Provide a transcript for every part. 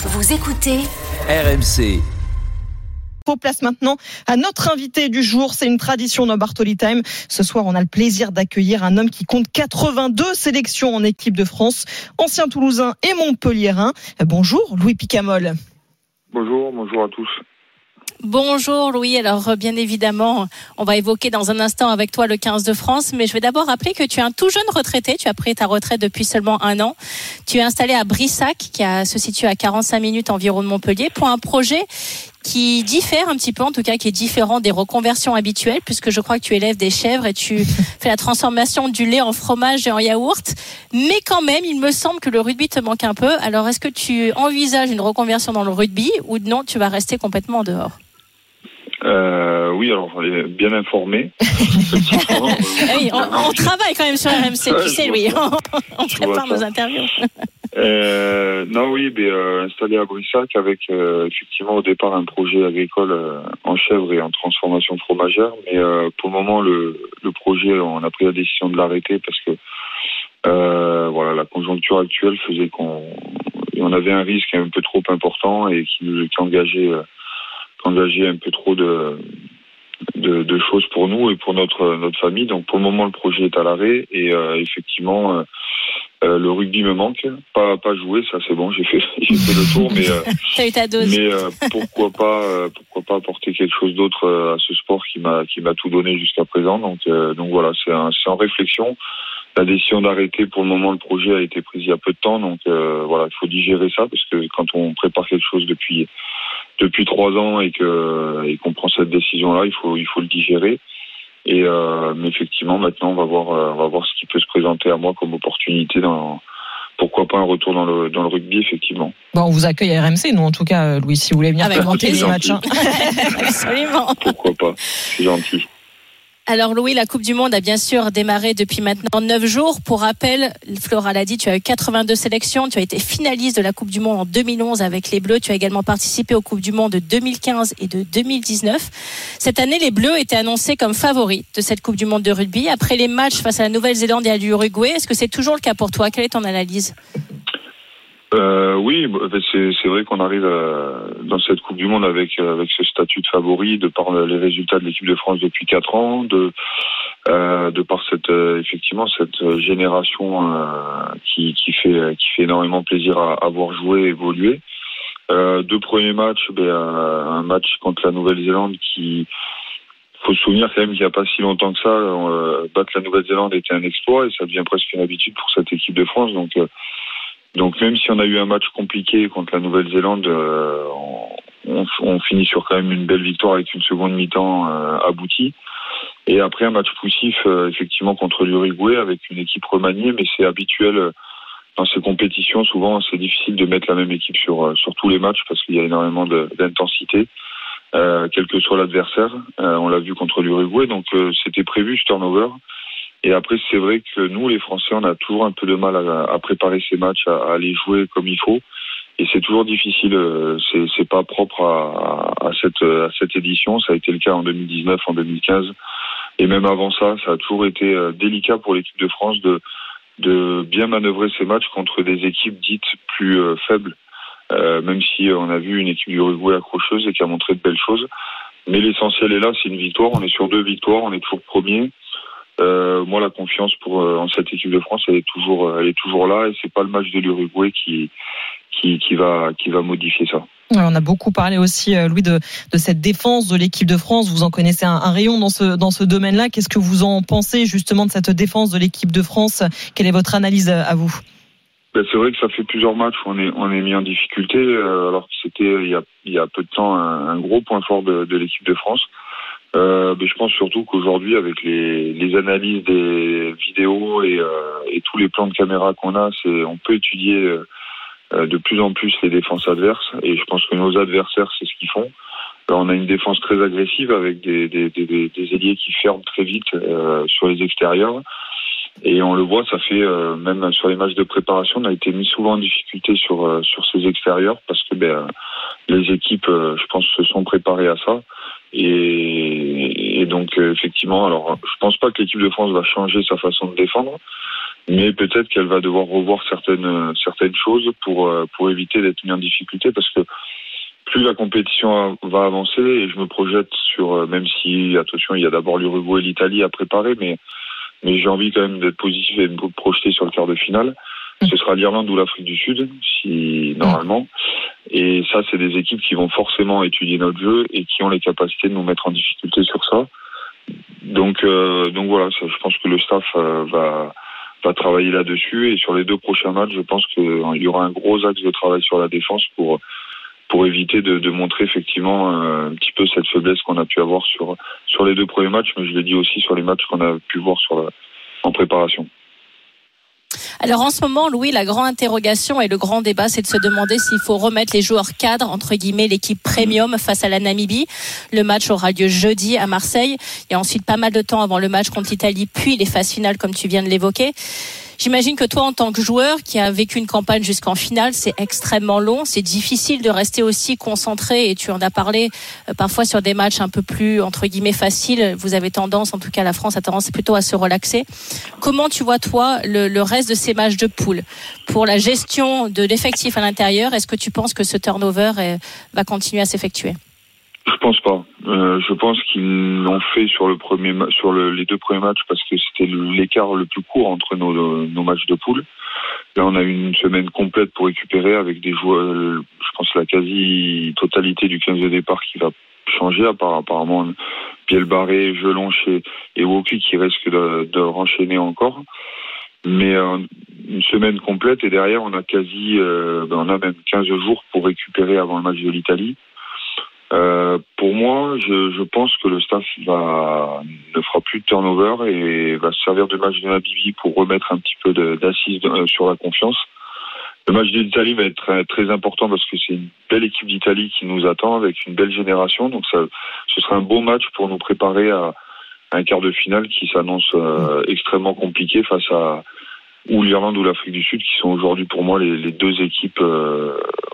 Vous écoutez RMC. place maintenant à notre invité du jour. C'est une tradition dans Bartoli Time. Ce soir, on a le plaisir d'accueillir un homme qui compte 82 sélections en équipe de France, ancien Toulousain et Montpellierin. Bonjour, Louis Picamol. Bonjour, bonjour à tous. Bonjour Louis, alors bien évidemment, on va évoquer dans un instant avec toi le 15 de France, mais je vais d'abord rappeler que tu es un tout jeune retraité, tu as pris ta retraite depuis seulement un an. Tu es installé à Brissac, qui se situe à 45 minutes environ de Montpellier, pour un projet qui diffère un petit peu, en tout cas qui est différent des reconversions habituelles, puisque je crois que tu élèves des chèvres et tu fais la transformation du lait en fromage et en yaourt. Mais quand même, il me semble que le rugby te manque un peu. Alors, est-ce que tu envisages une reconversion dans le rugby ou non, tu vas rester complètement dehors? Euh, oui, alors bien informé. oui, on, travaille quand même sur RMC, tu sais, oui, on, prépare nos interviews. Euh, non, oui, mais, euh, installé à Brissac avec euh, effectivement au départ un projet agricole en chèvre et en transformation fromagère. Mais pour le moment, le, le, projet, on a pris la décision de l'arrêter parce que voilà, la conjoncture actuelle faisait qu'on on avait un risque un peu trop important et qui nous qui engageait un peu trop de, de, choses pour nous et pour notre notre famille. Donc pour le moment le projet est à l'arrêt et effectivement euh, euh, le rugby me manque. Pas pas jouer, ça c'est bon, j'ai fait j'ai fait le tour, mais mais pourquoi pas pourquoi pas apporter quelque chose d'autre à ce sport qui m'a qui m'a tout donné jusqu'à présent. Donc donc voilà, c'est c'est en réflexion. La décision d'arrêter pour le moment le projet a été prise il y a peu de temps, donc voilà, il faut digérer ça parce que quand on prépare quelque chose depuis depuis trois ans et que et qu'on prend cette décision-là, il faut il faut le digérer. Et euh, mais effectivement, maintenant, on va voir euh, on va voir ce qui peut se présenter à moi comme opportunité dans pourquoi pas un retour dans le dans le rugby effectivement. Bon, on vous accueille à RMC, nous en tout cas, Louis, si vous voulez venir Avec commenter les matchs. Hein. Absolument. Pourquoi pas, c'est gentil. Alors Louis, la Coupe du Monde a bien sûr démarré depuis maintenant 9 jours. Pour rappel, Flora l'a dit, tu as eu 82 sélections, tu as été finaliste de la Coupe du Monde en 2011 avec les Bleus, tu as également participé aux Coupes du Monde de 2015 et de 2019. Cette année, les Bleus étaient annoncés comme favoris de cette Coupe du Monde de rugby. Après les matchs face à la Nouvelle-Zélande et à l'Uruguay, est-ce que c'est toujours le cas pour toi? Quelle est ton analyse? Euh, oui, bah, c'est vrai qu'on arrive euh, dans cette Coupe du Monde avec euh, avec ce statut de favori de par les résultats de l'équipe de France depuis quatre ans, de euh, de par cette effectivement cette génération qui qui fait qui fait énormément plaisir à, à voir jouer évoluer. deux premiers matchs, ben, un match contre la Nouvelle-Zélande qui faut se souvenir quand même qu'il n'y a pas si longtemps que ça, battre la Nouvelle-Zélande était un exploit et ça devient presque une habitude pour cette équipe de France. Donc donc même si on a eu un match compliqué contre la Nouvelle-Zélande, euh, on, on, finit sur quand même une belle victoire avec une seconde mi-temps euh, aboutie. Et après un match poussif, euh, effectivement contre l'Uruguay avec une équipe remaniée, mais c'est habituel dans ces compétitions. Souvent, c'est difficile de mettre la même équipe sur sur tous les matchs parce qu'il y a énormément d'intensité, quel que soit l'adversaire. on l'a vu contre l'Uruguay, donc c'était prévu ce turnover. Et après, c'est vrai que nous, les Français, on a toujours un peu de mal à, préparer ces matchs, à, les jouer comme il faut. Et c'est toujours difficile. Euh, c'est, pas propre à, à, cette, édition. Ça a été le cas en 2019, en 2015, et même avant ça, ça a toujours été euh, délicat pour l'équipe de France de bien manœuvrer ces matchs contre des équipes dites plus euh, faibles. Euh, même si on a vu une équipe du Uruguay accrocheuse et qui a montré de belles choses. Mais l'essentiel est là, c'est une victoire. On est sur deux victoires, on est toujours premier. Euh, moi, la confiance pour euh, en cette équipe de France, elle est toujours, euh, elle est toujours là, et c'est pas le match de l'Uruguay qui, qui, qui va, qui va modifier ça. on a beaucoup parlé aussi, Louis, de, de cette défense de l'équipe de France. Vous en connaissez un, un rayon dans ce, dans ce domaine-là. Qu'est-ce que vous en pensez justement de cette défense de l'équipe de France? Quelle est votre analyse à vous? Ben, C'est vrai que ça fait plusieurs matchs où on est, on est mis en difficulté, alors que c'était il y a, il y a peu de temps un, un gros point fort de, de l'équipe de France. Euh, mais je pense surtout qu'aujourd'hui, avec les, les, analyses des vidéos et, euh, et, tous les plans de caméra qu'on a, c'est on peut étudier euh, de plus en plus les défenses adverses. Et je pense que nos adversaires, c'est ce qu'ils font. on a une défense très agressive avec des, des, des, des ailiers qui ferment très vite euh, sur les extérieurs. Et on le voit, ça fait euh, même sur les matchs de préparation, on a été mis souvent en difficulté sur sur ces extérieurs parce que ben, les équipes, je pense, se sont préparées à ça. Et, donc euh, effectivement, alors je pense pas que l'équipe de France va changer sa façon de défendre, mais peut-être qu'elle va devoir revoir certaines certaines choses pour pour éviter d'être mis en difficulté parce que plus la compétition va avancer et je me projette sur même si attention il y a d'abord l'Uruguay et l'Italie à préparer mais mais j'ai envie quand même d'être positif et de me projeter sur le quart de finale. Ce sera l'Irlande ou l'Afrique du Sud, si normalement. Et ça, c'est des équipes qui vont forcément étudier notre jeu et qui ont les capacités de nous mettre en difficulté sur ça. Donc, euh, donc voilà, je pense que le staff euh, va va travailler là-dessus et sur les deux prochains matchs, je pense qu'il y aura un gros axe de travail sur la défense pour pour éviter de, de montrer effectivement euh, un petit peu cette faiblesse qu'on a pu avoir sur sur les deux premiers matchs, mais je l'ai dit aussi sur les matchs qu'on a pu voir sur la, en préparation. Alors en ce moment, Louis, la grande interrogation et le grand débat, c'est de se demander s'il faut remettre les joueurs cadres, entre guillemets, l'équipe premium face à la Namibie. Le match aura lieu jeudi à Marseille. Il y a ensuite pas mal de temps avant le match contre l'Italie, puis les phases finales, comme tu viens de l'évoquer. J'imagine que toi, en tant que joueur qui a vécu une campagne jusqu'en finale, c'est extrêmement long, c'est difficile de rester aussi concentré. Et tu en as parlé euh, parfois sur des matchs un peu plus entre guillemets faciles. Vous avez tendance, en tout cas la France a tendance plutôt à se relaxer. Comment tu vois toi le, le reste de ces matchs de poule? Pour la gestion de l'effectif à l'intérieur Est-ce que tu penses que ce turnover est, va continuer à s'effectuer? Je pense pas. Euh, je pense qu'ils l'ont fait sur le premier, sur le, les deux premiers matchs parce que c'était l'écart le plus court entre nos, nos matchs de poule. Là, on a eu une semaine complète pour récupérer avec des joueurs. Je pense la quasi-totalité du 15 de départ qui va changer. Apparemment Piel Barré, Gelonche et, et qui risquent de, de renchaîner encore. Mais euh, une semaine complète et derrière on a quasi, euh, ben on a même 15 jours pour récupérer avant le match de l'Italie. Euh, pour moi, je, je, pense que le staff va, ne fera plus de turnover et va se servir du match de la Bibi pour remettre un petit peu d'assise euh, sur la confiance. Le match de l'Italie va être très, très, important parce que c'est une belle équipe d'Italie qui nous attend avec une belle génération. Donc ça, ce sera un beau match pour nous préparer à, un quart de finale qui s'annonce euh, extrêmement compliqué face à ou l'Irlande ou l'Afrique du Sud qui sont aujourd'hui pour moi les, deux équipes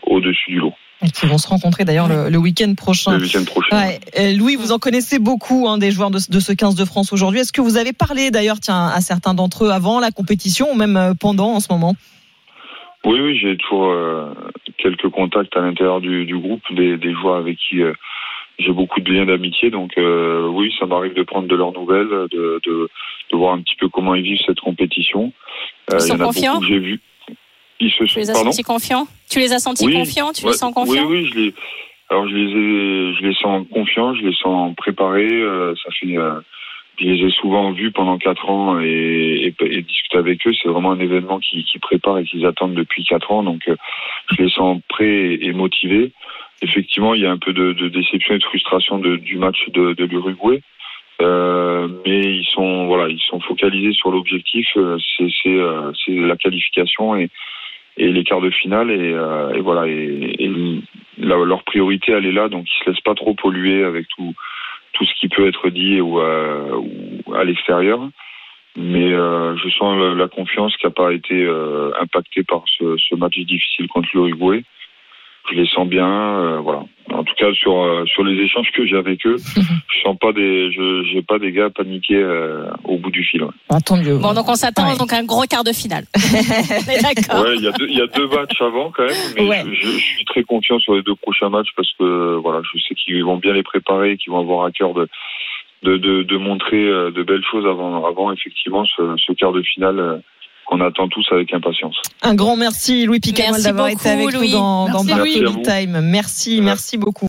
au-dessus du lot qui vont se rencontrer d'ailleurs le, le week-end prochain. Le week-end prochain. Ouais. Euh, Louis, vous en connaissez beaucoup hein, des joueurs de, de, ce 15 de France aujourd'hui. Est-ce que vous avez parlé d'ailleurs tiens, à certains d'entre eux avant la compétition ou même euh, pendant en ce moment? Oui, oui, j'ai toujours euh, quelques contacts à l'intérieur du, du, groupe, des, des, joueurs avec qui euh, j'ai beaucoup de liens d'amitié. Donc euh, oui, ça m'arrive de prendre de leurs nouvelles, de, de, de, voir un petit peu comment ils vivent cette compétition. Ils sont confiants? j'ai vu. Se tu les as sentis confiants Tu les as sentis oui, confiants Tu ouais, les sens confiants Oui, oui, je les. Alors je les ai, je les sens confiants, je les sens préparés. Euh, ça fait, euh, je les ai souvent vus pendant quatre ans et, et, et discuter avec eux. C'est vraiment un événement qui, qui prépare et qu'ils attendent depuis quatre ans. Donc euh, je les sens prêts et, motivés. Effectivement, il y a un peu de, de déception et de frustration de, du match de, de l'Uruguay. Euh, mais ils sont voilà, ils sont focalisés sur l'objectif. C'est c'est la qualification et et les quarts de finale et, euh, et voilà et, et leur priorité elle est là donc ils se laissent pas trop polluer avec tout tout ce qui peut être dit ou à, ou à l'extérieur. Mais euh, je sens la, la confiance qui n'a pas été euh, impactée par ce, ce match difficile contre l'Uruguay je les sens bien euh, voilà en tout cas sur euh, sur les échanges que j'ai avec eux je sens pas des je j'ai pas des gars paniqués euh, au bout du fil ouais. ah, tant mieux bon donc on s'attend ouais. donc à un gros quart de finale d'accord ouais il y a deux il y a deux matchs avant quand même mais ouais. je, je, suis très confiant sur les deux prochains matchs parce que voilà je sais qu'ils vont bien les préparer qu'ils vont avoir à cœur de de, de, de montrer de belles choses avant avant effectivement ce, ce quart de finale qu'on attend tous avec impatience. Un grand merci Louis Picamol d'avoir été avec Louis. nous dans, dans Bartoli Time. Merci, merci, merci beaucoup.